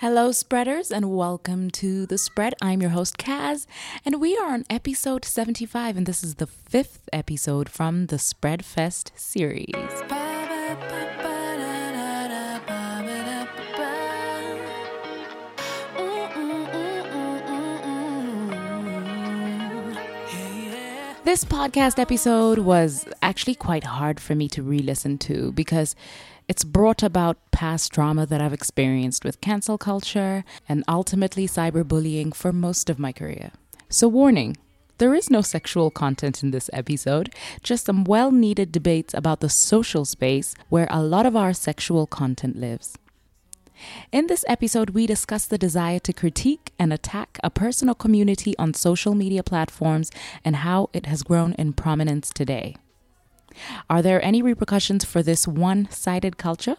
Hello, spreaders, and welcome to The Spread. I'm your host, Kaz, and we are on episode 75, and this is the fifth episode from the Spread Fest series. This podcast episode was actually quite hard for me to re listen to because it's brought about past trauma that I've experienced with cancel culture and ultimately cyberbullying for most of my career. So, warning there is no sexual content in this episode, just some well needed debates about the social space where a lot of our sexual content lives. In this episode, we discuss the desire to critique and attack a personal community on social media platforms and how it has grown in prominence today. Are there any repercussions for this one sided culture?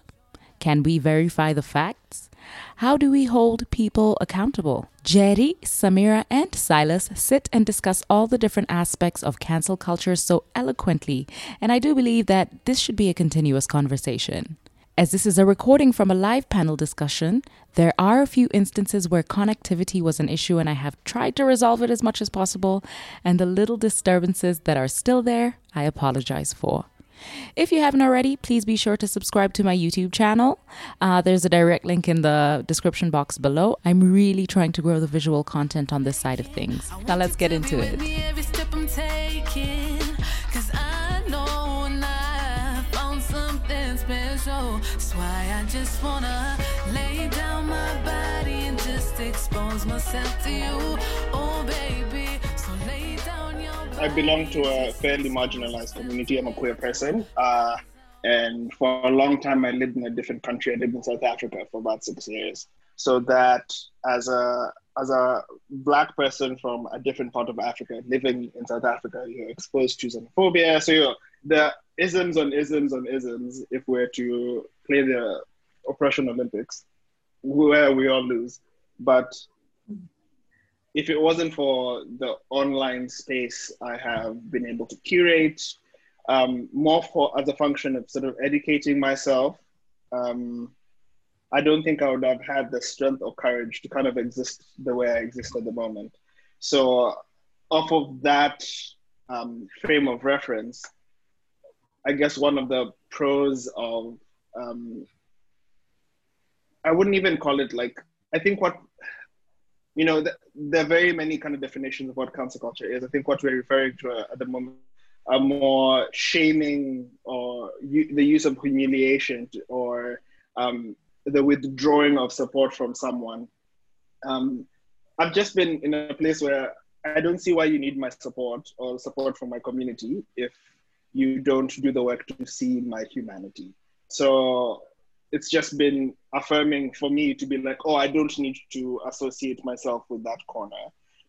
Can we verify the facts? How do we hold people accountable? Njeri, Samira, and Silas sit and discuss all the different aspects of cancel culture so eloquently, and I do believe that this should be a continuous conversation. As this is a recording from a live panel discussion, there are a few instances where connectivity was an issue, and I have tried to resolve it as much as possible. And the little disturbances that are still there, I apologize for. If you haven't already, please be sure to subscribe to my YouTube channel. Uh, there's a direct link in the description box below. I'm really trying to grow the visual content on this side of things. Now let's get into it. Just wanna lay down my body and just expose myself to you. Oh, baby. So lay down your body. I belong to a fairly marginalized community. I'm a queer person. Uh, and for a long time, I lived in a different country. I lived in South Africa for about six years. So that as a as a black person from a different part of Africa living in South Africa, you're exposed to xenophobia. So you're the isms on isms on isms if we're to play the oppression Olympics, where we all lose. But if it wasn't for the online space I have been able to curate, um, more for as a function of sort of educating myself, um, I don't think I would have had the strength or courage to kind of exist the way I exist at the moment. So, off of that um, frame of reference, I guess one of the pros of um, I wouldn't even call it like I think what you know the, there are very many kind of definitions of what cancel culture is. I think what we're referring to at the moment are more shaming or u- the use of humiliation or um, the withdrawing of support from someone. Um, I've just been in a place where I don't see why you need my support or support from my community if you don't do the work to see my humanity. So it's just been affirming for me to be like, oh, I don't need to associate myself with that corner.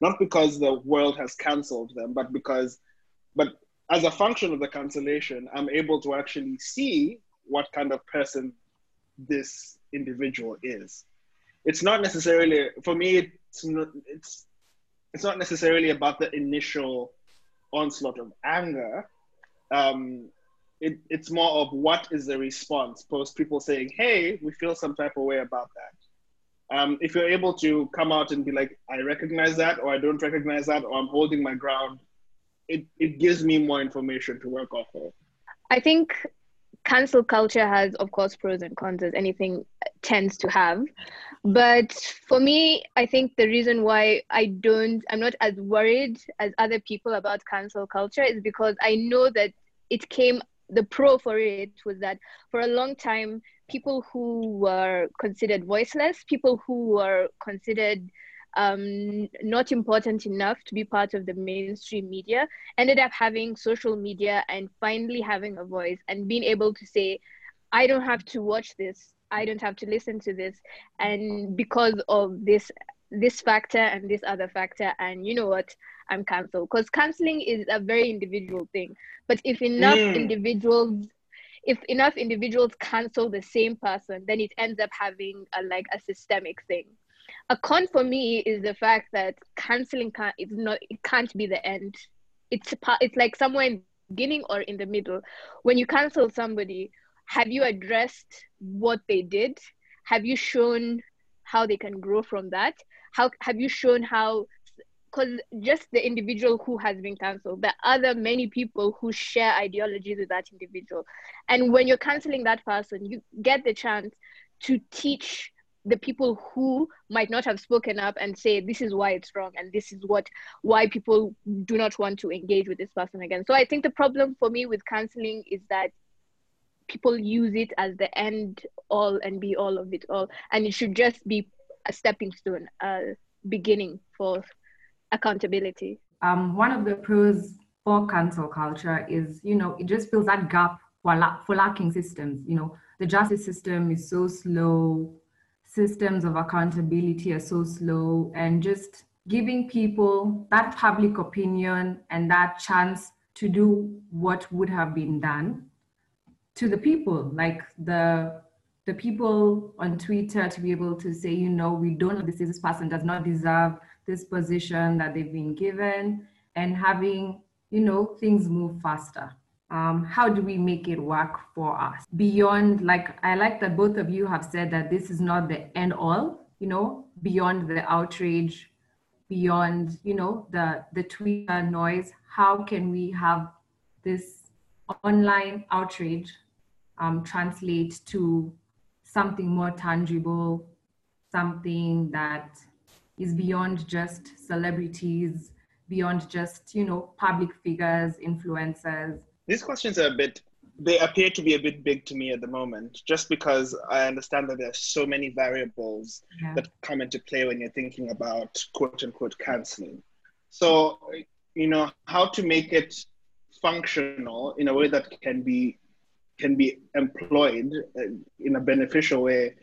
Not because the world has cancelled them, but because, but as a function of the cancellation, I'm able to actually see what kind of person this individual is. It's not necessarily, for me, it's not, it's, it's not necessarily about the initial onslaught of anger, um, it, it's more of what is the response post people saying, hey, we feel some type of way about that. Um, if you're able to come out and be like, I recognize that, or I don't recognize that, or I'm holding my ground, it, it gives me more information to work off of. I think cancel culture has, of course, pros and cons as anything tends to have. But for me, I think the reason why I don't, I'm not as worried as other people about cancel culture is because I know that it came, the pro for it was that for a long time, people who were considered voiceless, people who were considered um, not important enough to be part of the mainstream media, ended up having social media and finally having a voice and being able to say, I don't have to watch this I don't have to listen to this. And because of this this factor and this other factor, and you know what, I'm cancelled. Because canceling is a very individual thing. But if enough mm. individuals if enough individuals cancel the same person, then it ends up having a like a systemic thing. A con for me is the fact that canceling can't it's not it can't be the end. It's it's like somewhere in the beginning or in the middle. When you cancel somebody, have you addressed what they did? Have you shown how they can grow from that how have you shown how because just the individual who has been cancelled there are other many people who share ideologies with that individual. And when you're canceling that person you get the chance to teach the people who might not have spoken up and say this is why it's wrong and this is what why people do not want to engage with this person again. So i think the problem for me with canceling is that people use it as the end all and be all of it all. And it should just be a stepping stone a beginning for accountability. Um, one of the pros for cancel culture is you know it just fills that gap for, la- for lacking systems you know. The justice system is so slow. Systems of accountability are so slow and just giving people that public opinion and that chance to do what would have been done to the people. Like the the people on twitter to be able to say you know we don't this this person does not deserve this position that they've been given and having you know things move faster. Um, how do we make it work for us? Beyond like i like that both of you have said that this is not the end all you know beyond the outrage beyond you know the the twitter noise. How can we have this online outrage um, translate to something more tangible something that is beyond just celebrities beyond just you know public figures influencers these questions are a bit, they appear to be a bit big to me at the moment, just because I understand that there's so many variables yeah. that come into play when you're thinking about quote unquote canceling. So, you know, how to make it functional in a way that can be can be employed uh, in a beneficial way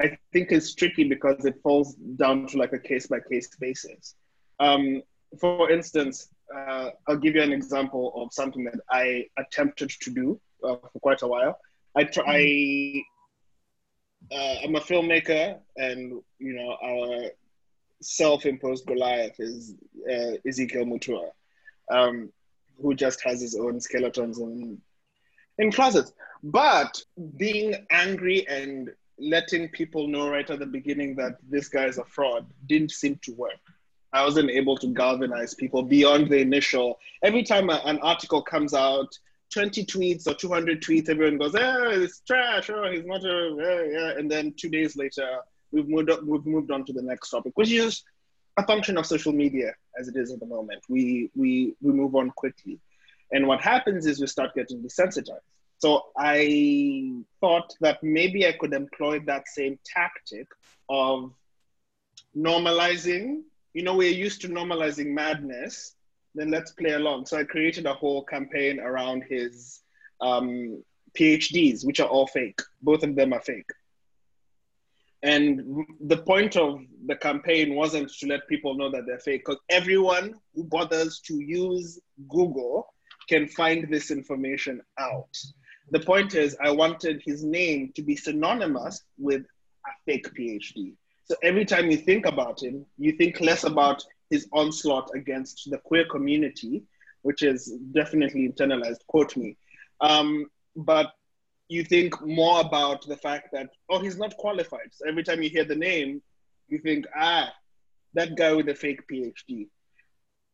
i think is tricky because it falls down to like a case by case basis um, for instance uh, I'll give you an example of something that I attempted to do uh, for quite a while. I try. Uh, I'm a filmmaker, and you know our self-imposed Goliath is uh, Ezekiel Mutua, um, who just has his own skeletons in in closets. But being angry and letting people know right at the beginning that this guy is a fraud didn't seem to work. I wasn't able to galvanize people beyond the initial. Every time a, an article comes out, 20 tweets or 200 tweets, everyone goes, "Oh, it's trash. Oh, he's not a yeah, yeah." And then two days later, we've moved up, we've moved on to the next topic, which is a function of social media as it is at the moment. We we we move on quickly, and what happens is we start getting desensitized. So I thought that maybe I could employ that same tactic of normalizing you know, we're used to normalizing madness, then let's play along. So I created a whole campaign around his um, PhDs, which are all fake. Both of them are fake. And the point of the campaign wasn't to let people know that they're fake, because everyone who bothers to use Google can find this information out. The point is, I wanted his name to be synonymous with a fake PhD. So every time you think about him, you think less about his onslaught against the queer community, which is definitely internalized, quote me. Um, but you think more about the fact that, oh, he's not qualified. So every time you hear the name, you think, ah, that guy with a fake PhD.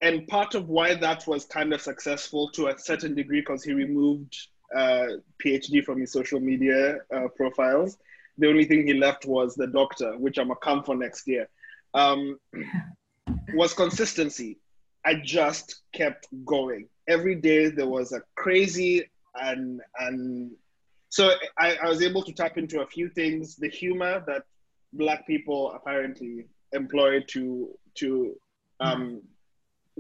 And part of why that was kind of successful to a certain degree, because he removed uh, PhD from his social media uh, profiles, the only thing he left was the doctor, which I'm a come for next year. Um, was consistency. I just kept going. Every day there was a crazy and and so I, I was able to tap into a few things. The humor that black people apparently employ to to um,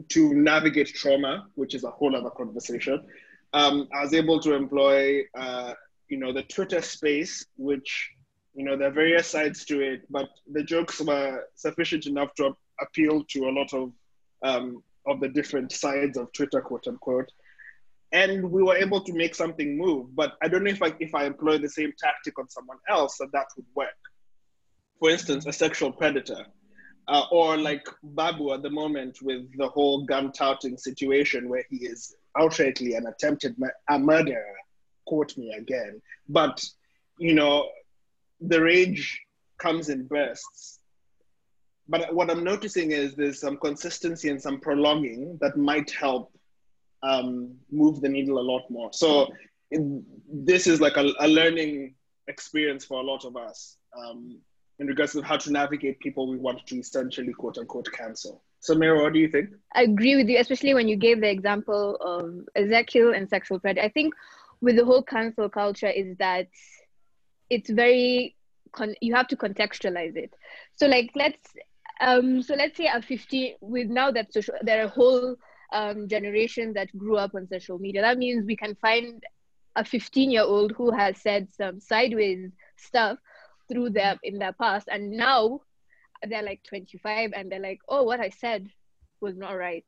to navigate trauma, which is a whole other conversation. Um, I was able to employ, uh, you know, the Twitter space, which you know, there are various sides to it, but the jokes were sufficient enough to appeal to a lot of um, of the different sides of Twitter, quote unquote. And we were able to make something move. But I don't know if I, if I employ the same tactic on someone else, that that would work. For instance, a sexual predator. Uh, or like Babu at the moment with the whole gun touting situation where he is outrightly an attempted a murderer. Quote me again. But, you know, the rage comes in bursts. But what I'm noticing is there's some consistency and some prolonging that might help um, move the needle a lot more. So in, this is like a, a, learning experience for a lot of us um, in regards to how to navigate people we want to essentially quote unquote cancel. Samira, what do you think? I agree with you, especially when you gave the example of Ezekiel and sexual predator. I think with the whole cancel culture is that it's very con- you have to contextualize it. So like let's um so let's say a 50 with now that social there are whole um, generation that grew up on social media. That means we can find a 15 year old who has said some sideways stuff through their in their past and now they're like 25 and they're like oh what i said was not right.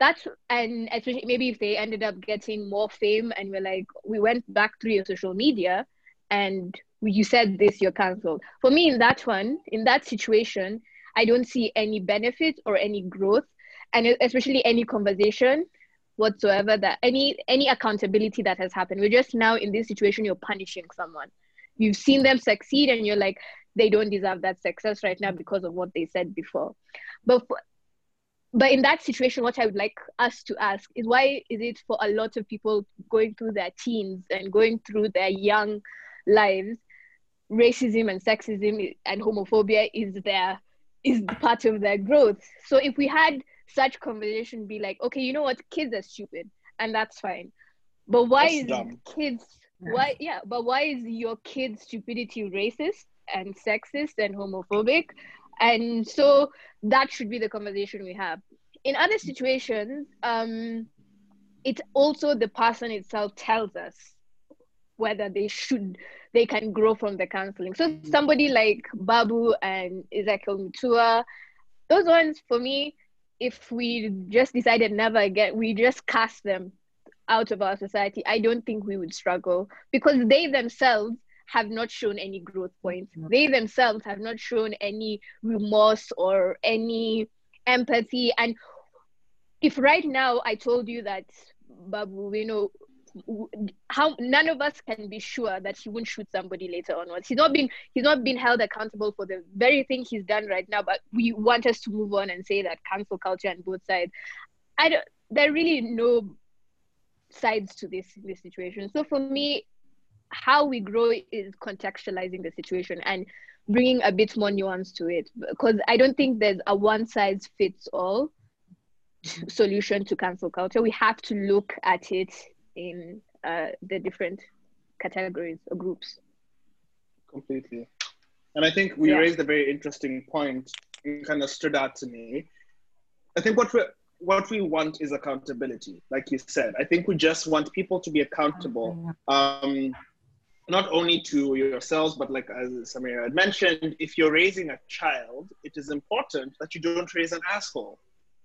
That's and especially maybe if they ended up getting more fame and we're like we went back through your social media and you said this you're cancelled. For me in that one in that situation i don't see any benefit or any growth and especially any conversation whatsoever that any any accountability that has happened. We're just now in this situation you're punishing someone. You've seen them succeed and you're like they don't deserve that success right now because of what they said before. But for, but in that situation what i would like us to ask is why is it for a lot of people going through their teens and going through their young lives racism and sexism and homophobia is their is part of their growth. So if we had such conversation be like, okay, you know what, kids are stupid, and that's fine. But why that's is dumb. kids why yeah, but why is your kid's stupidity racist and sexist and homophobic? And so that should be the conversation we have. In other situations, um, it's also the person itself tells us whether they should they can grow from the counseling. So somebody like Babu and Ezekiel Mutua, those ones for me, if we just decided never again, we just cast them out of our society, I don't think we would struggle because they themselves have not shown any growth points. Mm-hmm. They themselves have not shown any remorse or any empathy. And if right now I told you that Babu, you know, how none of us can be sure that he won't shoot somebody later onwards. He's not been he's not been held accountable for the very thing he's done right now. But we want us to move on and say that cancel culture on both sides. I don't. There are really no sides to this this situation. So for me, how we grow is contextualizing the situation and bringing a bit more nuance to it. Because I don't think there's a one size fits all solution to cancel culture. We have to look at it in uh, the different categories or groups. Completely. And I think we yeah. raised a very interesting point. It kind of stood out to me. I think what we what we want is accountability, like you said. I think we just want people to be accountable, um, not only to yourselves, but like as Samira had mentioned, if you're raising a child, it is important that you don't raise an asshole.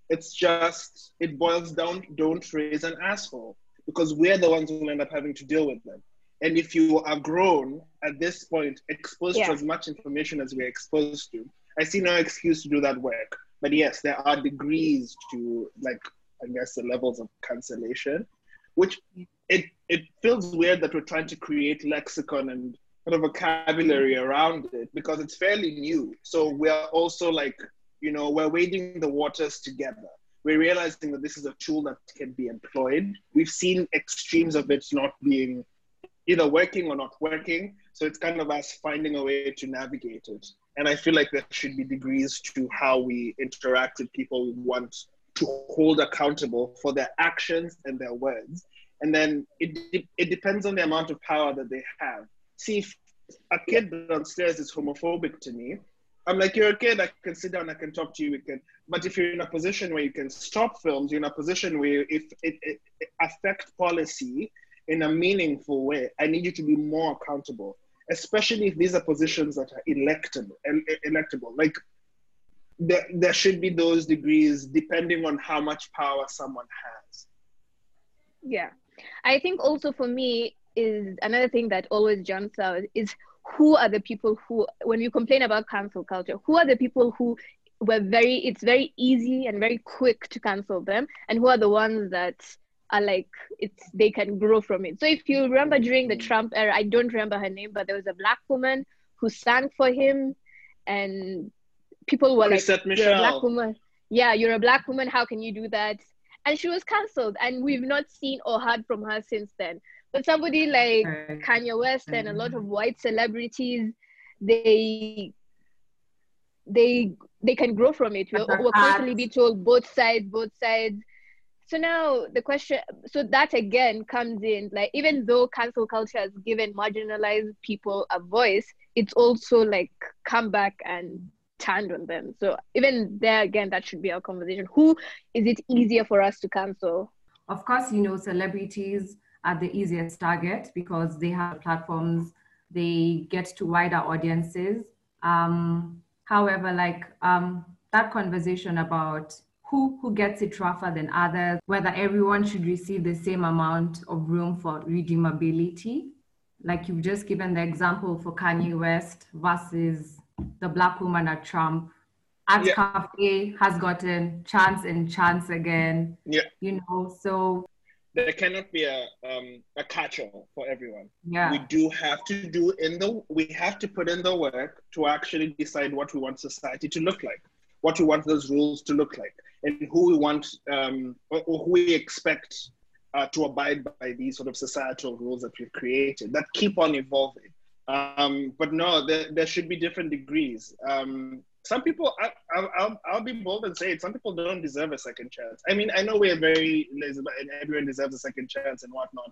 It's just it boils down: don't raise an asshole because we're the ones who end up having to deal with them. And if you are grown at this point, exposed yeah. to as much information as we're exposed to, I see no excuse to do that work. But yes, there are degrees to like I guess the levels of cancellation, which it it feels weird that we're trying to create lexicon and kind of vocabulary around it because it's fairly new. So we're also like, you know, we're wading the waters together we're realizing that this is a tool that can be employed. We've seen extremes of it not being either working or not working. So it's kind of us finding a way to navigate it. And I feel like there should be degrees to how we interact with people we want to hold accountable for their actions and their words. And then it, it depends on the amount of power that they have. See, if a kid downstairs is homophobic to me, I'm like, you're a kid, I can sit down, I can talk to you, we can. But if you're in a position where you can stop films, you're in a position where if it, it, it affect policy in a meaningful way, I need you to be more accountable, especially if these are positions that are electable. electable. Like there, there should be those degrees depending on how much power someone has. Yeah. I think also for me is another thing that always jumps out is who are the people who when you complain about cancel culture who are the people who were very it's very easy and very quick to cancel them and who are the ones that are like it's they can grow from it so if you remember during the mm. trump era i don't remember her name but there was a black woman who sang for him and people were Chrisette like, Michele. "You're a black woman. Yeah, you're a black woman. How can you do that?" And she was cancelled, and we've not seen or heard from her since then. But somebody like Right. Kanye West and a lot of white celebrities, they they they can grow from it. We're, we're constantly be told both sides, both sides. So now the question, so that again comes in like even though cancel culture has given marginalized people a voice, it's also like come back and turned on them. So even there again, that should be our conversation. Who is it easier for us to cancel? Of course, you know, celebrities are the easiest target because they have platforms, they get to wider audiences. Um, however, like um, that conversation about who, who gets it rougher than others, whether everyone should receive the same amount of room for redeemability. Like you've just given the example for Kanye West versus the black woman at Trump. At Yeah. Cafe has gotten chance and chance again Yeah. you know so There cannot be a um, a catch-all for everyone. yeah We do have to do in the we have to put in the work to actually decide what we want society to look like, what we want those rules to look like, and who we want um, or, or who we expect uh, to abide by these sort of societal rules that we've created that keep on evolving. Um, but no, there, there should be different degrees. Um, some people, I, I'll, I'll, be bold and say it, some people don't deserve a second chance. I mean, I know we're very and everyone deserves a second chance and whatnot.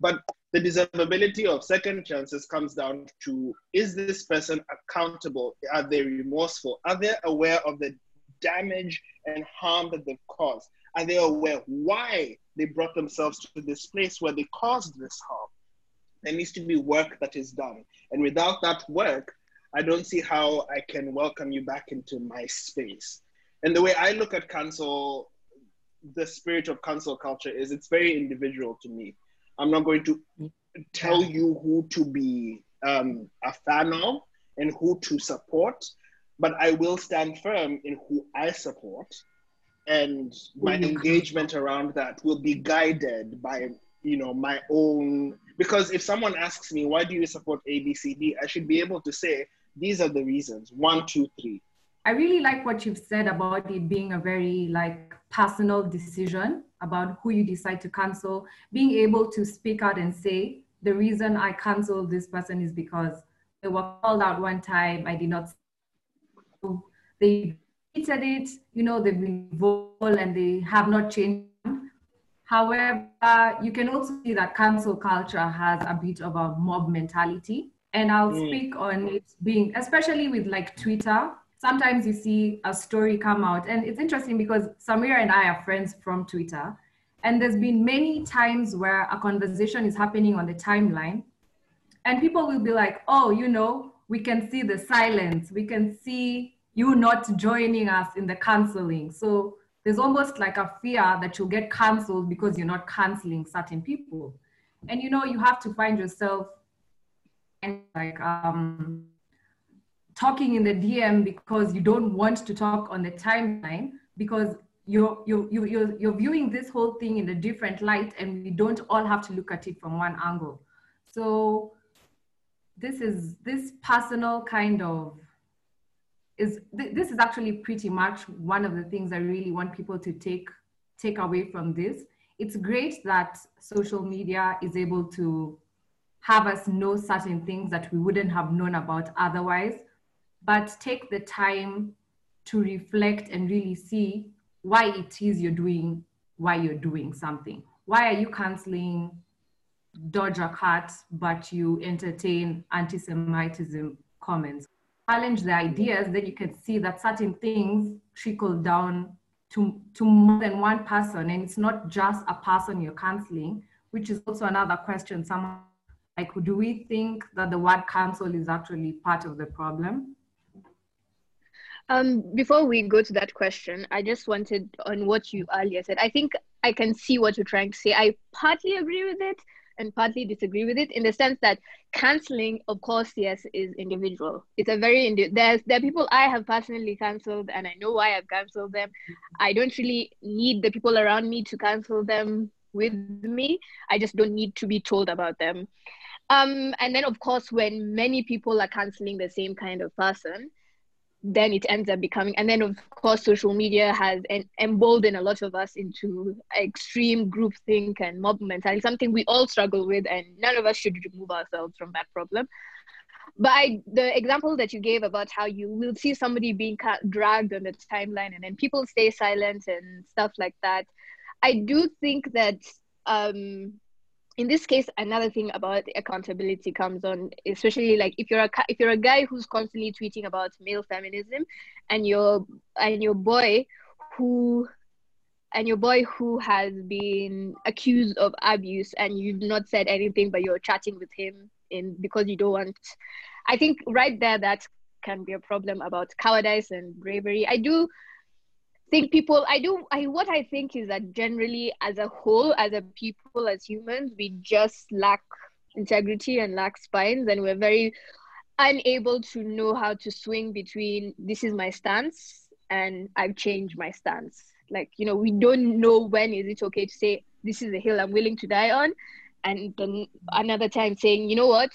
But the deservability of second chances comes down to is this person accountable? Are they remorseful? Are they aware of the damage and harm that they've caused? Are they aware why they brought themselves to this place where they caused this harm? There needs to be work that is done. And without that work, I don't see how I can welcome you back into my space. And the way I look at council, the spirit of cancel culture is it's very individual to me. I'm not going to tell you who to be um, a fan of and who to support, but I will stand firm in who I support. And my engagement around that will be guided by you know my own because if someone asks me why do you support abcd i should be able to say these are the reasons one two three I really like what you've said about it being a very like personal decision about who you decide to cancel. Being able to speak out and say the reason I canceled this person is because they were called out one time. I did not. They repeated it. You know they've been vocal and they have not changed. However, you can also see that cancel culture has a bit of a mob mentality. And I'll Mm. speak on it being, especially with like Twitter. Sometimes you see a story come out, and it's interesting because Samira and I are friends from Twitter. And there's been many times where a conversation is happening on the timeline, and people will be like, oh, you know, we can see the silence, we can see you not joining us in the canceling. So there's almost like a fear that you'll get canceled because you're not canceling certain people. And you know, you have to find yourself and like um, talking in the DM because you don't want to talk on the timeline because you're, you're, you're, you're viewing this whole thing in a different light and we don't all have to look at it from one angle. So this is this personal kind of is th- this is actually pretty much one of the things I really want people to take take away from this. It's great that social media is able to have us know certain things that we wouldn't have known about otherwise, but take the time to reflect and really see why it is you're doing why you're doing something. Why are you canceling Doja Cat, but you entertain anti-Semitism comments? Challenge the ideas, then you can see that certain things trickle down to, to more than one person. And it's not just a person you're counseling, which is also another question. Some like, do we think that the word cancel is actually part of the problem? Um, before we go to that question, I just wanted on what you earlier said. I think I can see what you're trying to say. I partly agree with it and partly disagree with it in the sense that canceling, of course, yes, is individual. It's a very there's there are people I have personally cancelled, and I know why I've cancelled them. I don't really need the people around me to cancel them with me. I just don't need to be told about them. Um, and then, of course, when many people are canceling the same kind of person, then it ends up becoming and then of course social media has en- emboldened a lot of us into extreme groupthink and mob mentality something we all struggle with and none of us should remove ourselves from that problem. But I, the example that you gave about how you will see somebody being dragged on the timeline and then people stay silent and stuff like that i do think that um, in this case another thing about accountability comes on especially like if you're a if you're a guy who's constantly tweeting about male feminism and your and your boy who and your boy who has been accused of abuse and you've not said anything but you're chatting with him in because you don't want i think right there that can be a problem about cowardice and bravery. I do think people i do i what i think is that generally as a whole as a people as humans we just lack integrity and lack spines and we're very unable to know how to swing between this is my stance and i've changed my stance. Like you know we don't know when is it okay to say this is a hill i'm willing to die on and then another time saying you know what?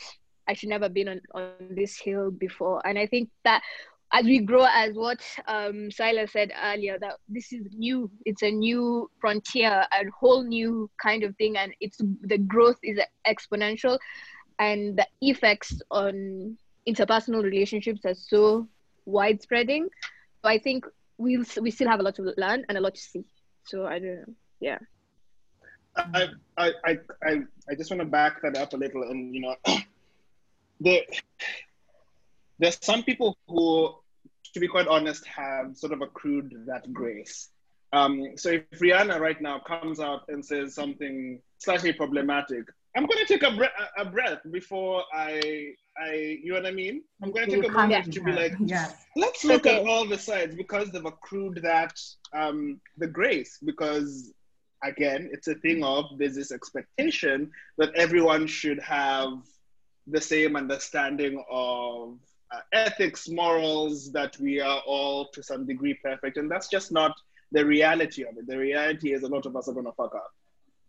I should never been on, on this hill before. And i think that as we grow as what um, Silas said earlier that this is new it's a new frontier a whole new kind of thing and it's the growth is exponential and the effects on interpersonal relationships are so widespreading. So i think we'll we still have a lot to learn and a lot to see. So i don't know. Yeah. I i i i, I just want to back that up a little and you know the there's some people who to be quite honest, have sort of accrued that grace. Um, so if Rihanna right now comes out and says something slightly problematic, I'm going to take a, bre- a breath before I, I, you know what I mean? I'm going to take a moment to be like, yes. let's look okay. at all the sides because they've accrued that, um, the grace. Because again, it's a thing of there's this expectation that everyone should have the same understanding of uh, ethics, morals, that we are all to some degree perfect. And that's just not the reality of it. The reality is a lot of us are going to fuck up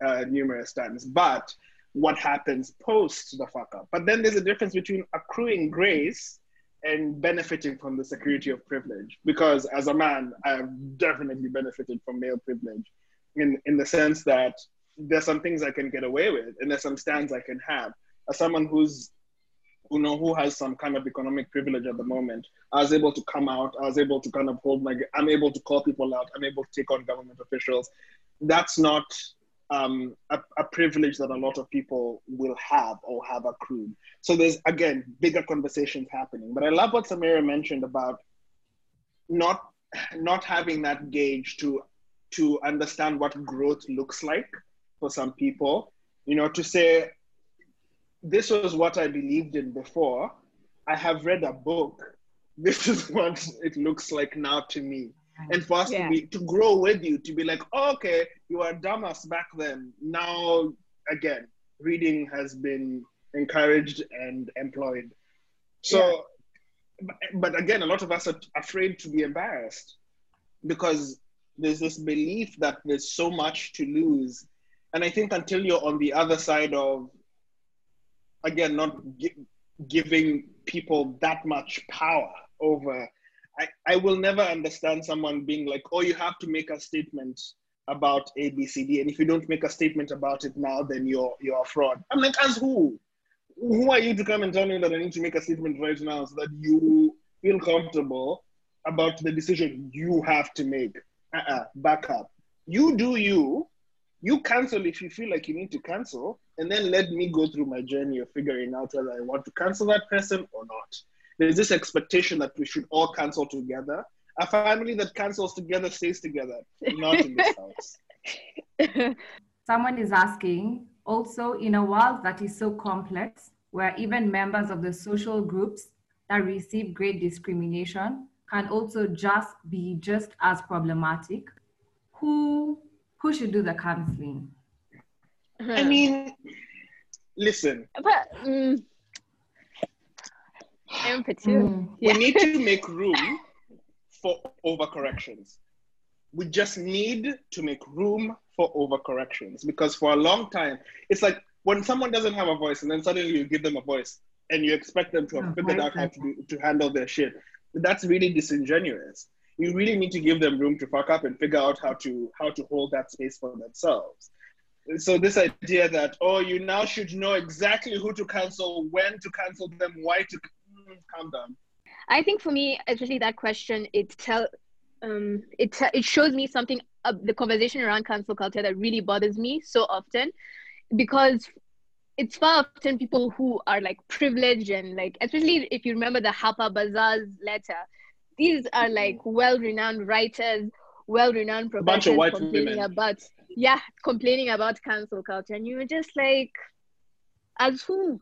uh, numerous times. But what happens post the fuck up? But then there's a difference between accruing grace and benefiting from the security of privilege. Because as a man, I have definitely benefited from male privilege in, in the sense that there's some things I can get away with and there's some stands I can have. As someone who's you know, who has some kind of economic privilege at the moment, I was able to come out. I was able to kind of hold my. I'm able to call people out. I'm able to take on government officials. That's not um, a, a, privilege that a lot of people will have or have accrued. So there's again bigger conversations happening. But I love what Samira mentioned about not not having that gauge to to understand what growth looks like for some people. You know, to say this was what I believed in before. I have read a book. This is what it looks like now to me. And for us yeah. to be to grow with you, to be like, oh, okay, you were dumbass back then. Now again, reading has been encouraged and employed. So yeah. but again, a lot of us are afraid to be embarrassed because there's this belief that there's so much to lose. And I think until you're on the other side of again not gi- giving people that much power over I, I will never understand someone being like oh you have to make a statement about abcd and if you don't make a statement about it now then you're you're a fraud. I'm like as who? Who are you to come and tell me that i need to make a statement right now so that you feel comfortable about the decision you have to make? Uh-uh, back up. You do you. You cancel if you feel like you need to cancel, and then let me go through my journey of figuring out whether I want to cancel that person or not. There's this expectation that we should all cancel together. A family that cancels together stays together, not in this house. Someone is asking also, in a world that is so complex, where even members of the social groups that receive great discrimination can also just be just as problematic, who who should do the counseling? I mean, listen. But um, empathy. Mm. We need to make room for overcorrections. We just need to make room for overcorrections because for a long time, it's like when someone doesn't have a voice and then suddenly you give them a voice and you expect them to have oh, figured out how to, do, to handle their shit. that's really disingenuous. You really need to give them room to fuck up and figure out how to how to hold that space for themselves. So this idea that oh, you now should know exactly who to cancel, when to cancel them, why to mm, calm down. I think for me, especially that question, it tell um, it it shows me something uh, the conversation around cancel culture that really bothers me so often because it's far often people who are like privileged and like especially if you remember the Harper Bazaar's letter these are like well-renowned writers well-renowned professors complaining women. about yeah complaining about cancel culture and you were just like as who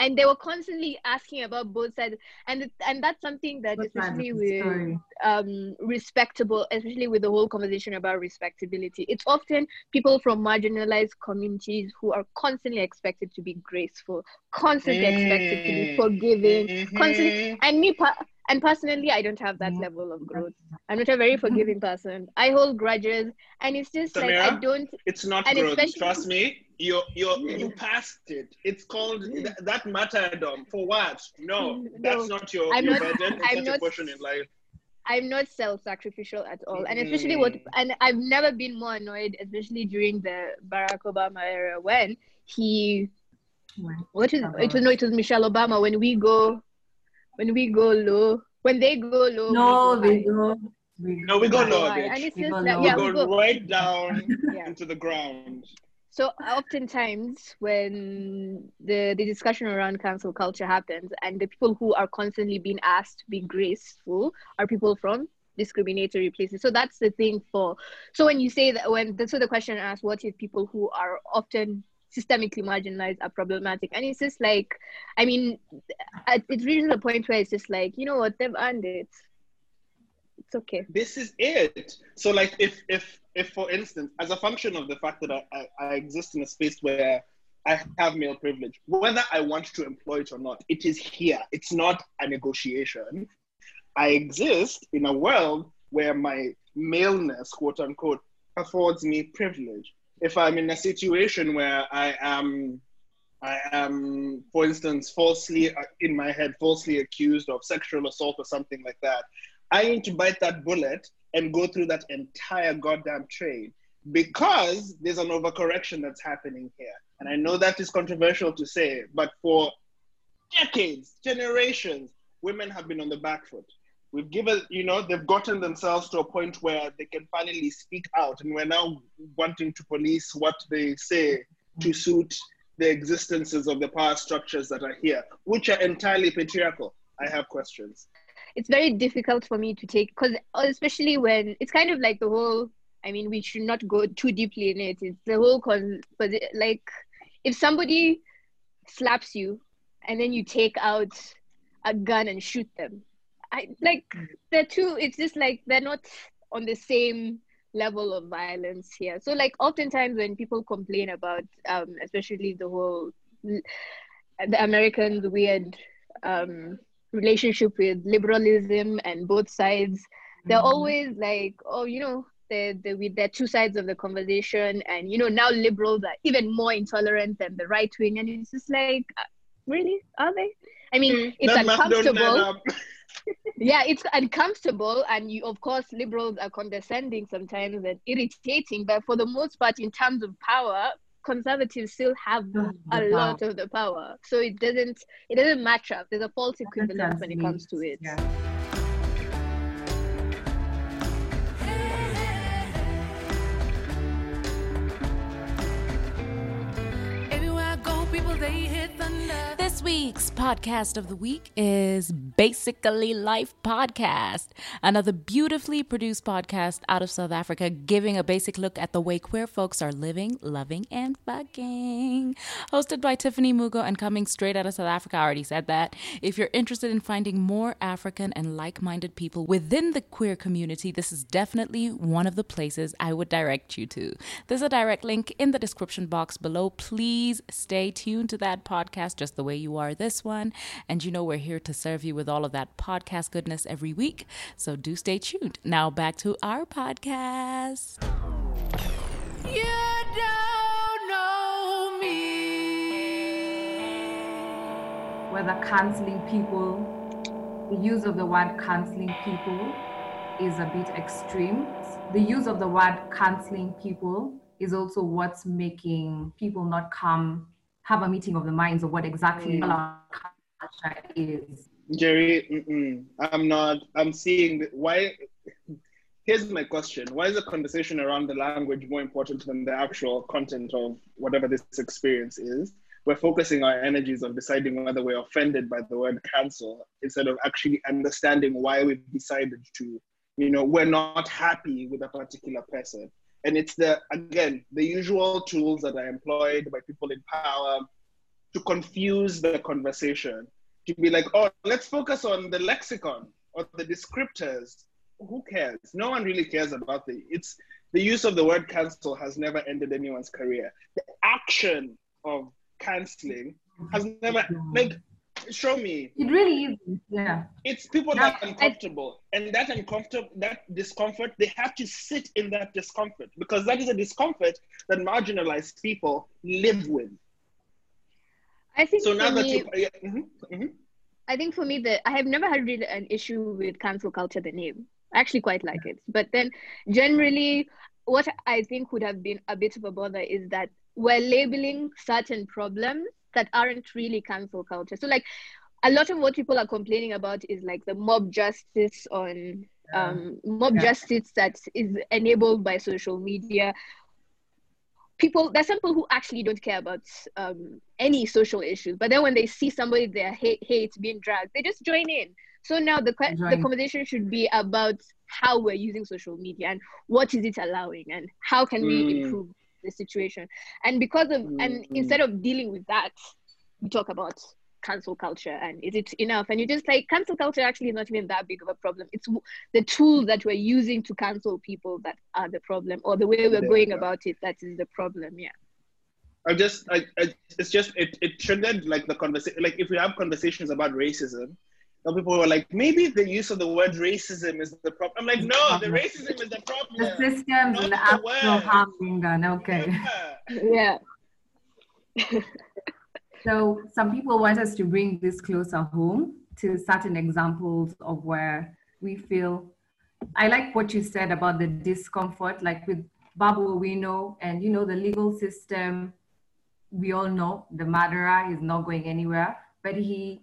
and they were constantly asking about both sides and and that's something that both especially with um, respectable especially with the whole conversation about respectability it's often people from marginalized communities who are constantly expected to be graceful constantly mm. expected to be mm. forgiving mm-hmm. constantly and me and personally i don't have that mm-hmm. level of growth. I'm not a very forgiving person. I hold grudges and it's just Samira, like i don't it's not growth. trust me you you you passed it. It's called that martyrdom. For what? No, no that's not your, I'm your not, burden. I'm not, question in life. I'm not self-sacrificial at all, and especially what, mm. and I've never been more annoyed, especially during the Barack Obama era when he, what is it? Was no, it was Michelle Obama. When we go when we go low, when they go low. No, we go. We go, no, we go low. And it's just that, yeah, we go right down yeah. into the ground. So oftentimes when the, the discussion around cancel culture happens and the people who are constantly being asked to be graceful are people from discriminatory places. So that's the thing for so when you say that when the, so the question asks what if people who are often systemically marginalized are problematic and it's just like i mean it's reaching the point where it's just like you know what they've earned it it's okay this is it so like if if if for instance as a function of the fact that i, I, I exist in a space where I have male privilege. Whether I want to employ it or not, it is here. It's not a negotiation. I exist in a world where my maleness, quote unquote, affords me privilege if I'm in a situation where I am, I am, for instance, falsely uh, in my head, falsely accused of sexual assault or something like that, I need to bite that bullet and go through that entire goddamn train because there's an overcorrection that's happening here. And I know that is controversial to say, but for decades, generations, women have been on the back foot we've given you know they've gotten themselves to a point where they can finally speak out and we're now wanting to police what they say to mm. suit the existences of the power structures that are here which are entirely patriarchal. I have questions. It's very difficult for me to take because especially when it's kind of like the whole i mean we should not go too deeply in it. It's the whole con but like if somebody slaps you and then you take out a gun and shoot them I like they're two. It's just like they're not on the same level of violence here. So like oftentimes when people complain about, um, especially the whole the Americans' weird um, relationship with liberalism and both sides, they're mm-hmm. always like, oh, you know, they're, they're with their two sides of the conversation, and you know now liberals are even more intolerant than the right wing, and it's just like, uh, really, are they? I mean, mm. it's uncomfortable. yeah, it's uncomfortable, and you, of course, liberals are condescending sometimes and irritating. But for the most part, in terms of power, conservatives still have a lot of the power. So it doesn't it doesn't match up. There's a false equivalence when it comes to it. Yeah. This week's podcast of the week is Basically Life Podcast, another beautifully produced podcast out of South Africa, giving a basic look at the way queer folks are living, loving, and fucking. Hosted by Tiffany Mugo and coming straight out of South Africa. I already said that. If you're interested in finding more African and like minded people within the queer community, this is definitely one of the places I would direct you to. There's a direct link in the description box below. Please stay tuned to that podcast just the way you are this one. And you know, we're here to serve you with all of that podcast goodness every week. So do stay tuned. Now back to our podcast. You don't know me. Whether canceling people the use of the word canceling people is a bit extreme. The use of the word canceling people is also what's making people not come have a meeting of the minds of what exactly mm. culture is. Njeri, mm-mm. I'm not. I'm seeing why. Here's my question: Why is the conversation around the language more important than the actual content of whatever this experience is? We're focusing our energies on deciding whether we're offended by the word cancel instead of actually understanding why we've decided to. You know, we're not happy with a particular person and it's the again the usual tools that are employed by people in power to confuse the conversation to be like oh let's focus on the lexicon or the descriptors. Who cares? No one really cares about the it's the use of the word cancel has never ended anyone's career. The action of canceling has never like show me. It really is. Yeah. It's people that are uncomfortable, and that uncomfortable, that discomfort, they have to sit in that discomfort because that is a discomfort that marginalized people live with. I think so. Now that me, you, yeah, mm-hmm, mm-hmm. I think for me that I have never had really an issue with cancel culture, the name. I actually quite like it, but then generally, what I think would have been a bit of a bother is that we're labeling certain problems that aren't really cancel culture. So like a lot of what people are complaining about is like the mob justice on um, mob yeah. justice that is enabled by social media. People, there's some people who actually don't care about um, any social issues, but then when they see somebody they hate, hate being dragged, they just join in. So now the the conversation should be about how we're using social media and what is it allowing and how can we mm. improve the situation and because of mm-hmm. and instead of dealing with that we talk about cancel culture and is it enough and you just like cancel culture actually is not even that big of a problem it's the tools that we're using to cancel people that are the problem or the way we're going about it that is the problem yeah I just, I, I, it's just, it, it shouldn't like the conversation. Like if we have conversations about racism, some people were like, maybe the use of the word racism is the problem. I'm like, no, the racism is the problem. The systems and the actual harm done. Okay. Yeah. so some people want us to bring this closer home to certain examples of where we feel. I like what you said about the discomfort, like with Babu we know, and you know the legal system. We all know the murderer is not going anywhere, but he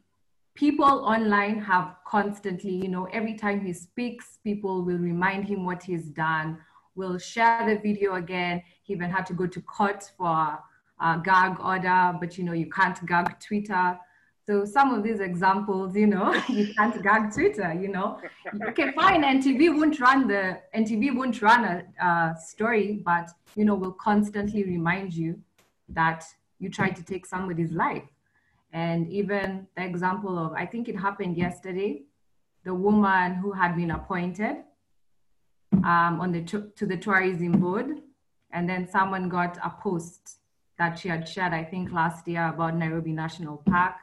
people online have constantly, you know, every time he speaks, people will remind him what he's done, will share the video again. He even had to go to court for a gag order, but you know, you can't gag Twitter. So some of these examples, you know, you can't gag Twitter, you know. Okay, fine, NTV won't run the NTV won't run a, a story, but you know, will constantly remind you that you tried to take somebody's life. And even the example of, I think it happened yesterday, the woman who had been appointed um, on the to the tourism board, and then someone got a post that she had shared, I think last year about Nairobi National Park,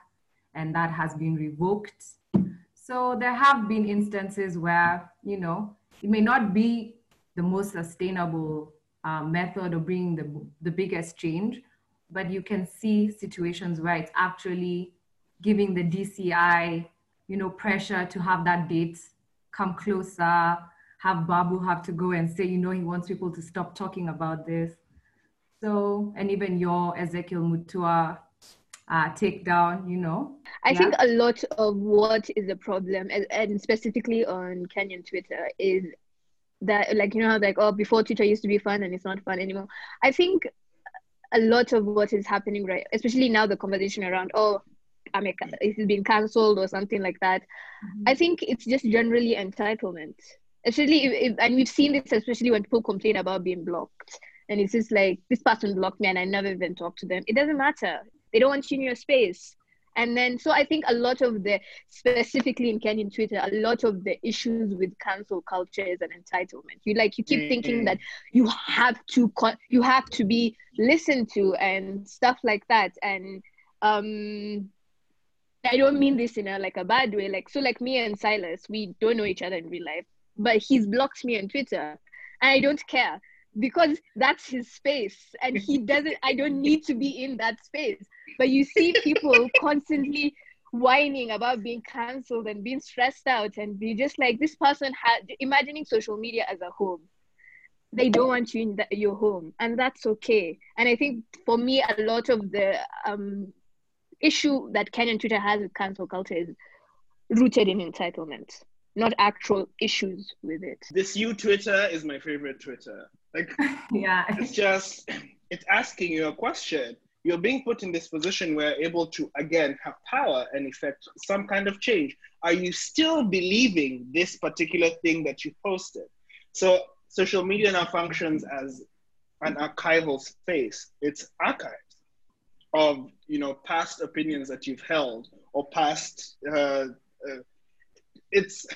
and that has been revoked. So there have been instances where, you know, it may not be the most sustainable uh, method of bringing the, the biggest change, but you can see situations where it's actually giving the DCI, you know, pressure to have that date come closer, have Babu have to go and say, you know, he wants people to stop talking about this. So, and even your Ezekiel Mutua uh, takedown, you know. I yeah. think a lot of what is the problem, and, and specifically on Kenyan Twitter, is that, like, you know, like, oh, before Twitter used to be fun and it's not fun anymore. I think a lot of what is happening right? Especially now the conversation around oh I'm a, it's been cancelled or something like that? Mm-hmm. i think it's just generally entitlement. Especially if, if, and we've seen this especially when people complain about being blocked. And it's just like this person blocked me and i never even talked to them. It doesn't matter. They don't want you in your space and then, so I think a lot of the, specifically in Kenyan Twitter, a lot of the issues with cancel culture is an entitlement. You like, you keep mm-hmm. thinking that you have to, you have to be listened to and stuff like that. And um, I don't mean this in a like a bad way. Like, so like me and Silas, we don't know each other in real life, but he's blocked me on Twitter and I don't care because that's his space and he doesn't i don't need to be in that space. But you see people constantly whining about being cancelled and being stressed out and be just like this person had imagining social media as a home. They don't want you in the, your home and that's okay. And i think for me a lot of the um, issue that kenyan twitter has with cancel culture is rooted in entitlement not actual issues with it. This you twitter is my favorite twitter like yeah it's just it's asking you a question you're being put in this position where you're able to again have power and effect some kind of change are you still believing this particular thing that you posted so social media now functions as an archival space. It's archives of you know past opinions that you've held or past. Uh, uh, it's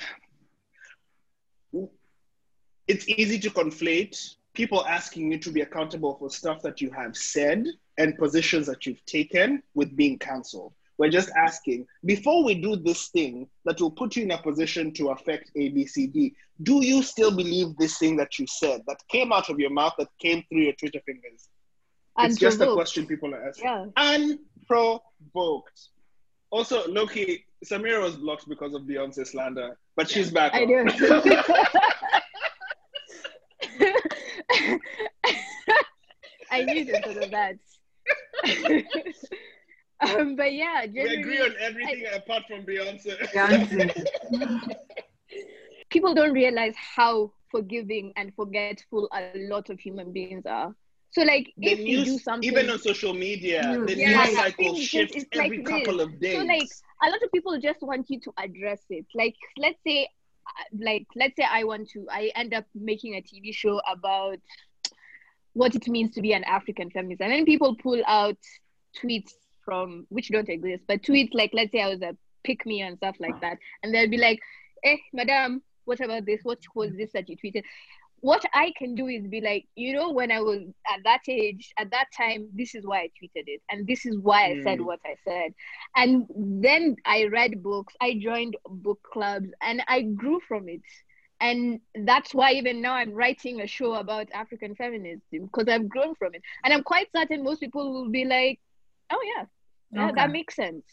it's easy to conflate people asking you to be accountable for stuff that you have said and positions that you've taken with being cancelled. We're just asking before we do this thing that will put you in a position to affect ABCD, do you still believe this thing that you said that came out of your mouth, that came through your Twitter fingers? It's just a question people are asking. Yeah. Unprovoked. Also, Loki, Samira was blocked because of Beyonce slander, but she's back. I do. I knew this was that. Um, but yeah, we agree on everything I, apart from Beyonce. Beyonce. People don't realize how forgiving and forgetful a lot of human beings are. So, like, the if news, you do something, even on social media, the yeah, news cycle shifts just- every like couple this. of days. So, like, a lot of people just want you to address it. Like, let's say, uh, like, let's say I want to, I end up making a TV show about what it means to be an African feminist, and then people pull out tweets from which don't exist, but tweets like, let's say I was a pick me and stuff like that, and they'll be like, "Eh, madam, what about this? What was this that you tweeted?" What I can do is be like, you know, when I was at that age, at that time, this is why I tweeted it, and this is why I said Mm. what I said. And then I read books, I joined book clubs, and I grew from it. And that's why even now I'm writing a show about African feminism because I've grown from it. And I'm quite certain most people will be like, oh, yeah, yeah, Okay. that makes sense.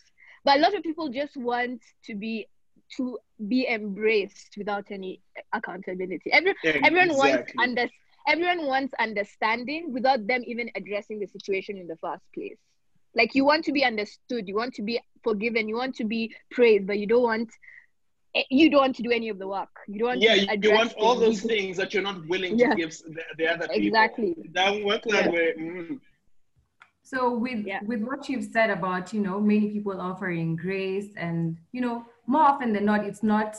But a lot of people just want to be to be embraced without any accountability. Every, everyone wants under, everyone wants understanding without them even addressing the situation in the first place. Like you want to be understood, you want to be forgiven, you want to be praised, but you don't want you don't want to do any of the work. You don't want yeah, to you, you want all things. those things that you're not willing Yeah. to give the, the other people. Exactly. That work that Yeah. way. mm. So with Yeah. with what you've said about you know many people offering grace and you know more often than not it's not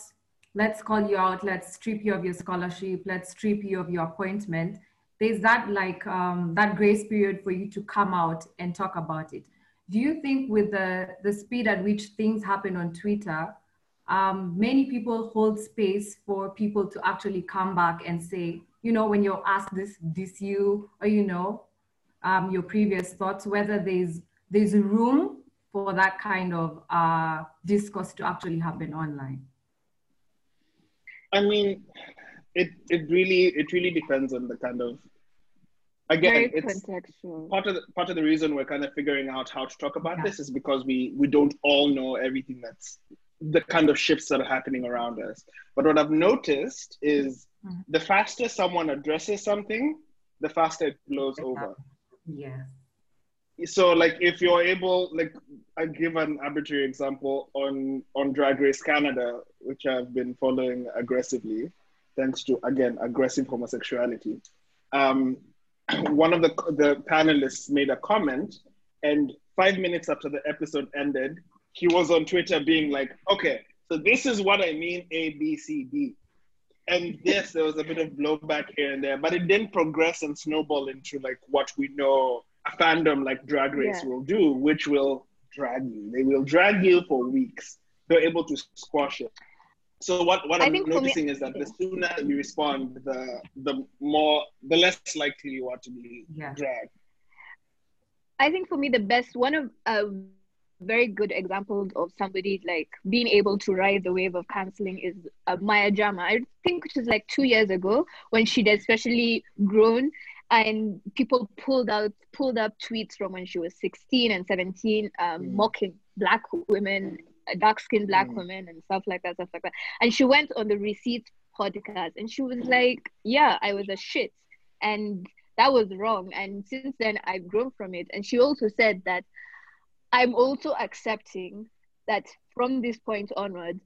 let's call you out let's strip you of your scholarship let's strip you of your appointment there's that like um, that grace period for you to come out and talk about it do you think with the the speed at which things happen on Twitter um, many people hold space for people to actually come back and say you know when you're asked this this you or you know um, your previous thoughts, whether there's there's room for that kind of uh, discourse to actually happen online. I mean, it it really it really depends on the kind of again Very it's contextual. part of the, part of the reason we're kind of figuring out how to talk about Yeah. this is because we we don't all know everything that's the kind of shifts that are happening around us. But what I've noticed is Mhm. the faster someone addresses something, the faster it blows over. Yes. So like if you're able, like I give an arbitrary example on on Drag Race Canada, which I've been following aggressively, thanks to again aggressive homosexuality. Um, one of the the panelists made a comment, and five minutes after the episode ended, he was on Twitter being like, "Okay, so this is what I mean, A, B, C, D." And yes, there was a bit of blowback here and there, but it didn't progress and snowball into like what we know a fandom like Drag Race Yeah. will do, which will drag you. They will drag you for weeks. They're able to squash it. So what, what I I'm think for me- noticing is that the sooner you respond, the the more the less likely you are to be Yeah. dragged. I think for me the best one of a very good example of somebody like being able to ride the wave of canceling is uh, Maya Jama. I think it was like two years ago when she'd especially grown and people pulled out pulled up tweets from when she was 16 and 17 um, Mm. mocking black women dark skinned black Mm. women and stuff like that, stuff like that. And she went on the receipt podcast and she was like, Yeah, I was a shit. And that was wrong. And since then I've grown from it. And she also said that I'm also accepting that from this point onwards,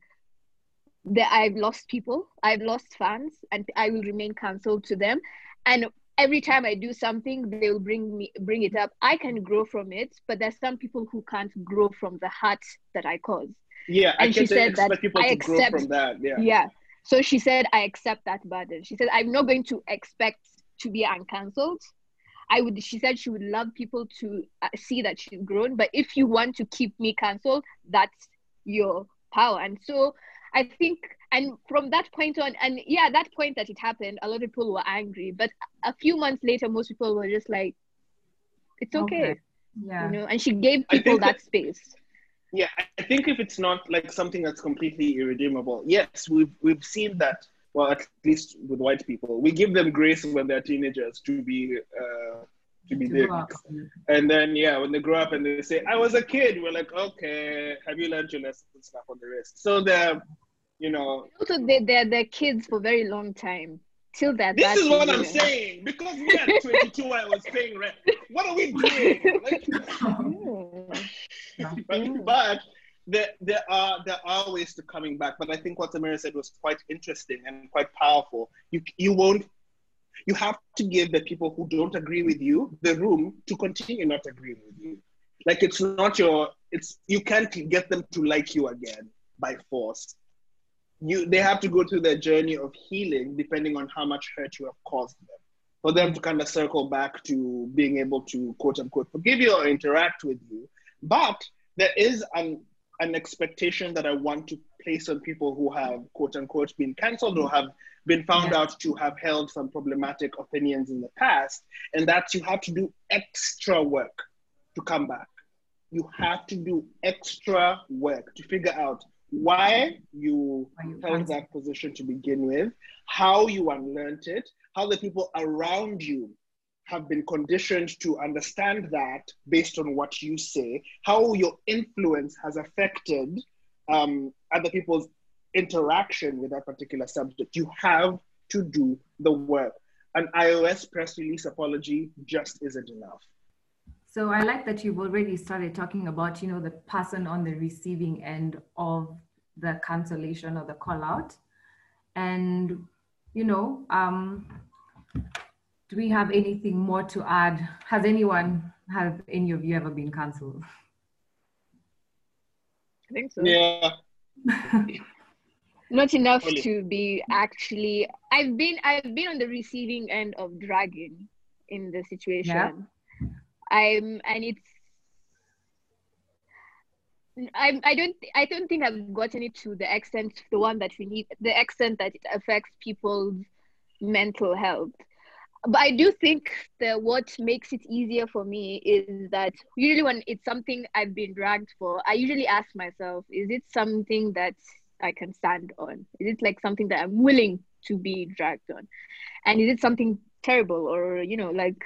that I've lost people, I've lost fans, and I will remain cancelled to them. And every time I do something, they'll bring me bring it up. I can grow from it, but there's some people who can't grow from the hurt that I cause. Yeah, I And she said that people I to grow accept- from that. Yeah. Yeah. So she said, I accept that burden. She said, I'm not going to expect to be uncancelled. I would. She said she would love people to uh, see that she's grown, but if you want to keep me cancelled, that's your power. And so I think, and from that point on, and yeah, that point that it happened, a lot of people were angry. But a few months later, most people were just like, "It's okay,", Yeah. you know. And she gave people that that- space. Yeah, I think if it's not like something that's completely irredeemable, yes, we've we've seen that. Well, at least with white people, we give them grace when they're teenagers to be uh, to be To dicks. And then yeah, when they grow up and they say, "I was a kid," we're like, "Okay, have you learned your lesson?" Slap on the wrist. So they're, you know, Also, they're they're their kids for a very long time till they're this is what I'm saying because we at 22, I was paying rent. What are we doing? Like, but, but there, there are there are ways to coming back. But I think what Samira said was quite interesting and quite powerful. You you won't you have to give the people who don't agree with you the room to continue not agreeing with you. Like it's not your it's you can't get them to like you again by force. You they have to go through their journey of healing depending on how much hurt you have caused them. For them to kind of circle back to being able to quote unquote forgive you or interact with you. But there is an an expectation that I want to place on people who have quote unquote been cancelled or have been found Yeah. out to have held some problematic opinions in the past, and that you have to do extra work to come back. You have to do extra work to figure out why you held that position to begin with, how you unlearned it, how the people around you have been conditioned to understand that based on what you say, how your influence has affected um, other people's interaction with that particular subject. You have to do the work. An iOS press release apology just isn't enough. So I like that you've already started talking about, you know, the person on the receiving end of the cancellation or the call out. And, you know, um, do we have anything more to add? Has anyone, have any of you ever been cancelled? I think so. Yeah. Not enough Only. to be actually. I've been I've been on the receiving end of dragging in the situation. Yeah. I'm and it's. I, I don't I don't think I've gotten it to the extent the one that we need the extent that it affects people's mental health but I do think that what makes it easier for me is that usually when it's something I've been dragged for, I usually ask myself, is it something that I can stand on? Is it like something that I'm willing to be dragged on? And is it something terrible or, you know, like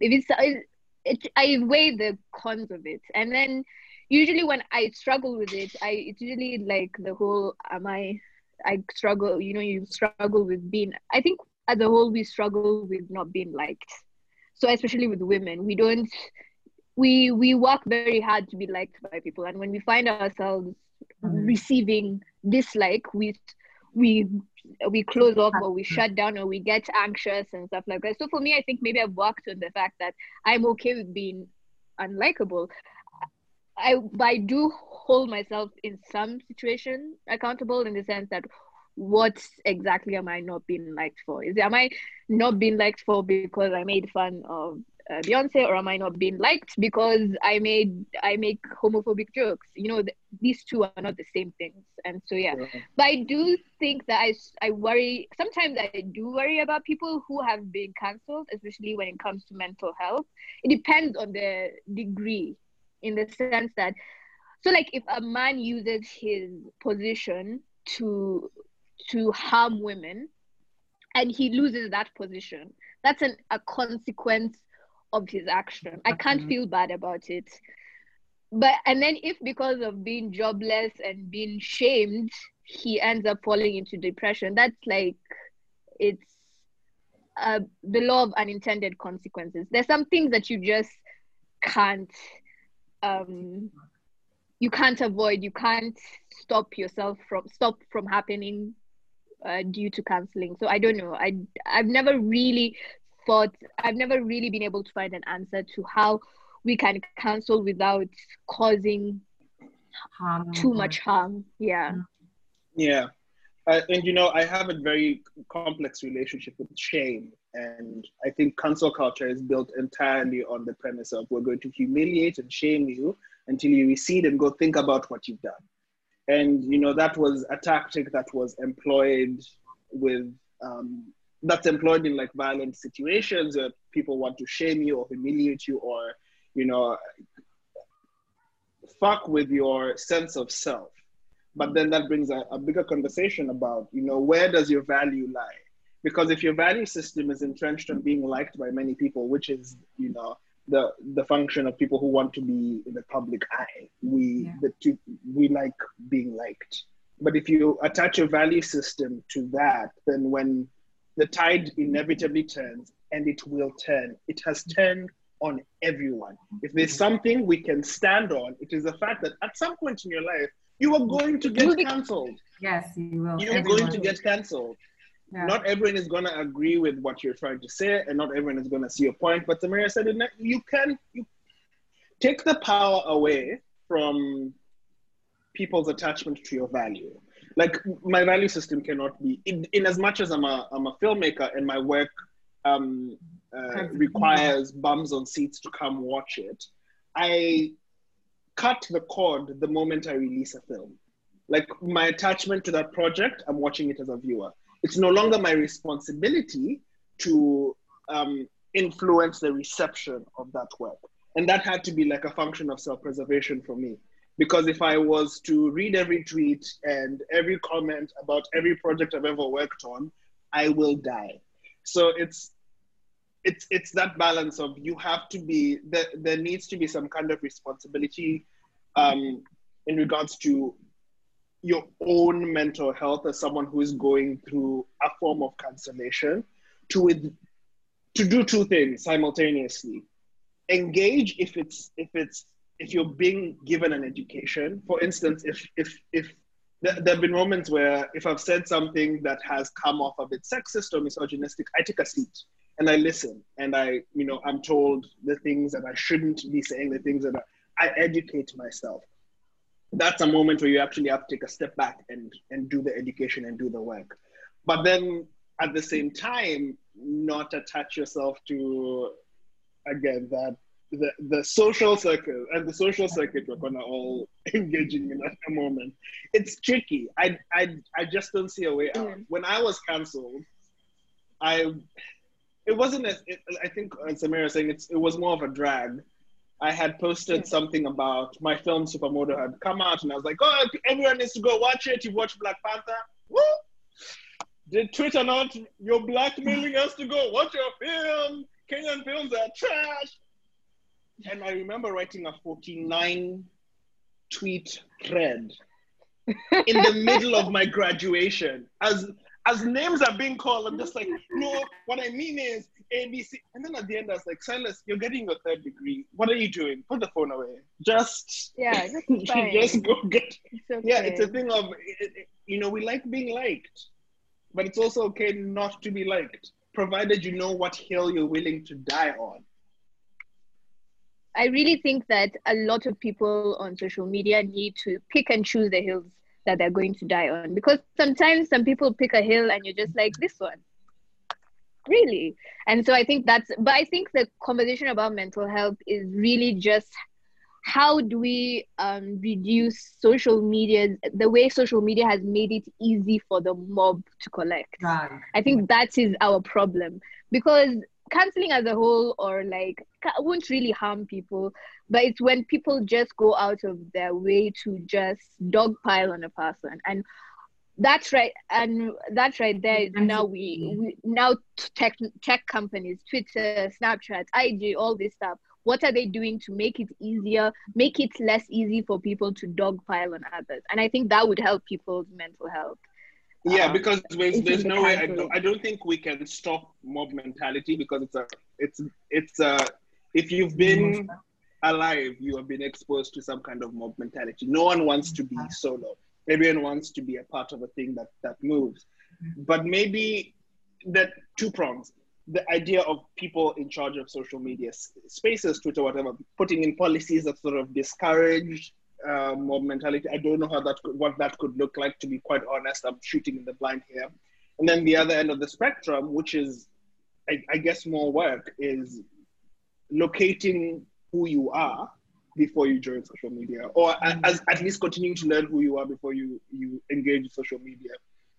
if it's, it, it, I weigh the cons of it. And then usually when I struggle with it, I, it's usually like the whole, am I, I struggle, you know, you struggle with being, I think as a whole we struggle with not being liked. So especially with women we don't we we work very hard to be liked by people. And when we find ourselves Mhm. receiving dislike we we we close off or we shut down or we get anxious and stuff like that. So for me i think maybe i've worked on the fact that i'm okay with being unlikable. I but i do hold myself in some situation accountable in the sense that what exactly am I not being liked for? Is it, am I not being liked for because I made fun of uh, Beyonce, or am I not being liked because I made I make homophobic jokes? You know, th- these two are not the same things, and so yeah. But I do think that I I worry sometimes. I do worry about people who have been cancelled, especially when it comes to mental health. It depends on the degree, in the sense that so like if a man uses his position to to harm women and he loses that position. That's an, a consequence of his action. I can't Mhm. feel bad about it. But and then if because of being jobless and being shamed he ends up falling into depression that's like it's uh, the law of unintended consequences. There's some things that you just can't um you can't avoid. You can't stop yourself from stop from happening uh, due to canceling so i don't know. I i've never really thought i've never really been able to find an answer to how we can cancel without causing harm. too much harm. Yeah. Yeah. Uh, and you know i have a very complex relationship with shame. And i think cancel culture is built entirely on the premise of we're going to humiliate and shame you until you recede and go think about what you've done and you know that was a tactic that was employed with um, that's employed in like violent situations where people want to shame you or humiliate you or you know fuck with your sense of self. But then that brings a, a bigger conversation about you know where does your value lie? Because if your value system is entrenched on being liked by many people which is you know the the function of people who want to be in the public eye. We yeah. the two, we like being liked. But if you attach a value system to that, then when the tide inevitably turns, and it will turn, it has turned on everyone. If there's mm-hmm. something we can stand on, it is the fact that at some point in your life, you are going to get cancelled. Yes, you will. You're everyone. going to get cancelled. Yeah. Not everyone is going to agree with what you're trying to say, and not everyone is going to see your point. But Samira said, you can you take the power away from people's attachment to your value. Like my value system cannot be in, in as much as I'm a I'm a filmmaker and my work um, uh, requires bums on seats to come watch it. I cut the cord the moment I release a film. Like my attachment to that project, I'm watching it as a viewer it's no longer my responsibility to um, influence the reception of that work. And that had to be like a function of self preservation for me. Because if I was to read every tweet and every comment about every project I've ever worked on, I will die. So it's it's it's that balance of you have to be there, there needs to be some kind of responsibility um, in regards to your own mental health as someone who is going through a form of cancellation to with to do two things simultaneously. Engage if it's if it's if you're being given an education. For instance if if if there, there have been moments where if i've said something that has come off a bit sexist or misogynistic i take a seat and i listen and i you know i'm told the things that i shouldn't be saying the things that i, I educate myself that's a moment where you actually have to take a step back and and do the education and do the work. But then at the same time not attach yourself to again that the, the social circle and the social circuit we're gonna all engaging in at the moment. It's tricky. I, I i just don't see a way out. Mm. when i was cancelled i it wasn't as it, i think as samira saying it's it was more of a drag I had posted something about my film Supa Modo had come out, and I was like, "Oh, everyone needs to go watch it. You've watched Black Panther." Woo! Did Twitter not? You're blackmailing us to go watch your film. Kenyan films are trash. And I remember writing a 49 tweet thread in the middle of my graduation as as names are being called. I'm just like, no. What I mean is ABC. And then at the end, I was like, Silas, you're getting your third degree. What are you doing? Put the phone away. Just yeah, just go get. It's okay. Yeah, it's a thing of you know we like being liked, but it's also okay not to be liked, provided you know what hill you're willing to die on. I really think that a lot of people on social media need to pick and choose the hills that they're going to die on. Because sometimes some people pick a hill and you're just like this one. Really? And so i think that's but i think the conversation about mental health is really just how do we um, reduce social media the way social media has made it easy for the mob to collect. Right. i think that is our problem. Because canceling as a whole or like won't really harm people but it's when people just go out of their way to just dogpile on a person. And that's right and that's right there now we, we now tech tech companies twitter snapchat ig all this stuff what are they doing to make it easier make it less easy for people to dogpile on others? And i think that would help people's mental health yeah um, because there's, there's no way I don't, I don't think we can stop mob mentality because it's a it's it's a if you've been alive you have been exposed to some kind of mob mentality. No one wants to be solo. Everyone wants to be a part of a thing that that moves. But maybe that two prongs. The idea of people in charge of social media spaces, Twitter, whatever, putting in policies that sort of discourage uh, mob mentality. I don't know how that could, what that could look like. To be quite honest, I'm shooting in the blind here. And then the other end of the spectrum, which is, I, I guess, more work, is locating who you are before you join social media, or as, at least continuing to learn who you are before you you engage in social media,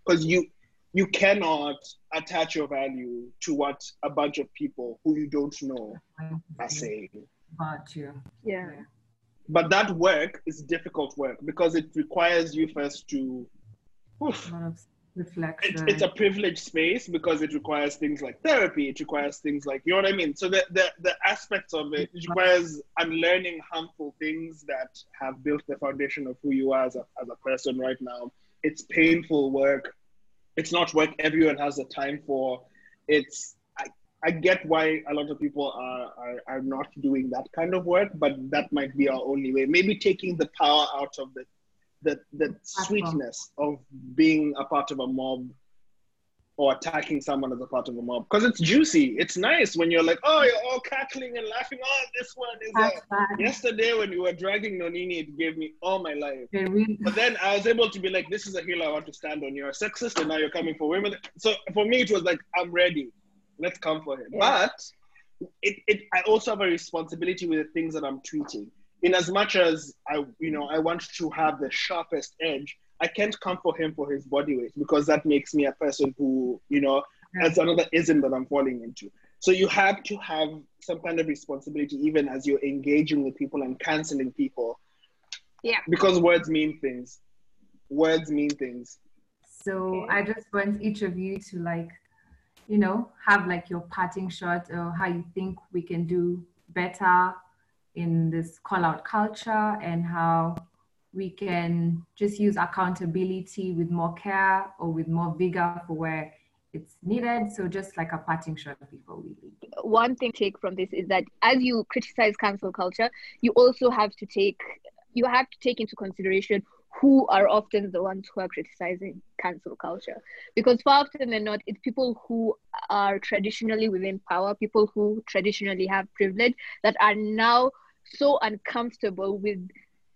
because you you cannot attach your value to what a bunch of people who you don't know are saying. But you. Yeah. But that work is difficult work because it requires you first to oof, it's, it's, a privileged space because it requires things like therapy. It requires things like you know what I mean. So the the, the aspects of it, it requires unlearning harmful things that have built the foundation of who you are as a as a person right now. It's painful work it's not work everyone has the time for. It's I, get why a lot of people are, are are not doing that kind of work, but that might be our only way. Maybe taking the power out of the the the sweetness of being a part of a mob or attacking someone as a part of a mob because it's juicy. It's nice when you're like, oh, you're all cackling and laughing. Oh, this one is. A... Yesterday when you were dragging Nonini, it gave me all my life. But then I was able to be like, this is a hill I want to stand on. You're a sexist, and now you're coming for women. So for me, it was like, I'm ready. Let's come for him. Yeah. But it, it, I also have a responsibility with the things that I'm tweeting. In as much as I, you know, I want to have the sharpest edge I can't come for him for his body weight because that makes me a person who, you know, that's another ism that I'm falling into. So you have to have some kind of responsibility even as you're engaging with people and canceling people. Yeah. Because words mean things. Words mean things. So I just want each of you to like, you know, have like your parting shot or how you think we can do better in this call out culture and how we can just use accountability with more care or with more vigor for where it's needed. So just like a parting shot before we leave. One thing to take from this is that as you criticize cancel culture, you also have to take you have to take into consideration who are often the ones who are criticizing cancel culture. Because far often than not, it's people who are traditionally within power, people who traditionally have privilege that are now so uncomfortable with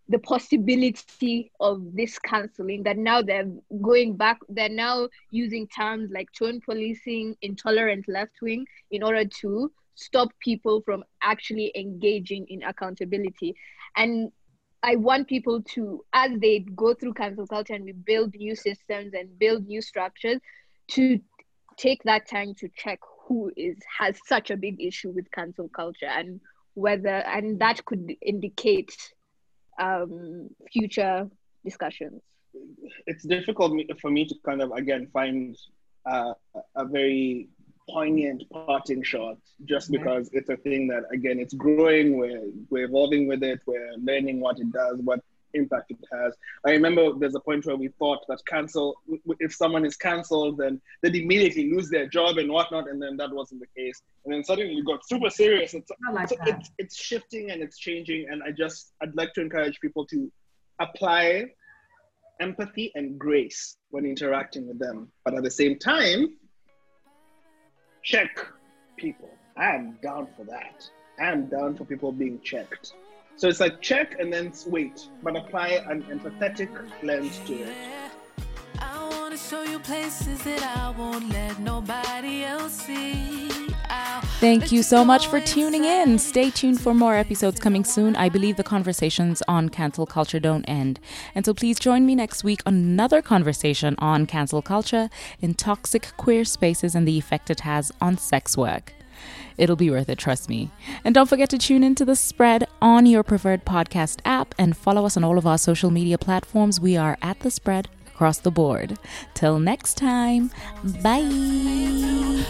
the possibility of this canceling that now they're going back they're now using terms like tone policing intolerant left wing in order to stop people from actually engaging in accountability and i want people to as they go through cancel culture and we build new systems and build new structures to take that time to check who is has such a big issue with cancel culture and whether and that could indicate um, future discussions? It's difficult for me to kind of again find uh, a very poignant parting shot just because it's a thing that again it's growing we're we're evolving with it we're learning what it does what impact it has. I remember there's a point where we thought that cancel, if someone is cancelled, then they'd immediately lose their job and whatnot, and then that wasn't the case. And then suddenly we got super serious. It's, like so it's, it's shifting and it's changing, and I just I'd like to encourage people to apply empathy and grace when interacting with them, but at the same time, check people. I'm down for that. I'm down for people being checked. So it's like check and then wait, but apply an empathetic lens to it. I want to show you places that I won't let nobody else see. Thank you so much for tuning in. Stay tuned for more episodes coming soon. I believe the conversations on cancel culture don't end. And so please join me next week on another conversation on cancel culture in toxic queer spaces and the effect it has on sex work. It'll be worth it, trust me. And don't forget to tune into the spread on your preferred podcast app and follow us on all of our social media platforms. We are at the spread across the board. Till next time, bye.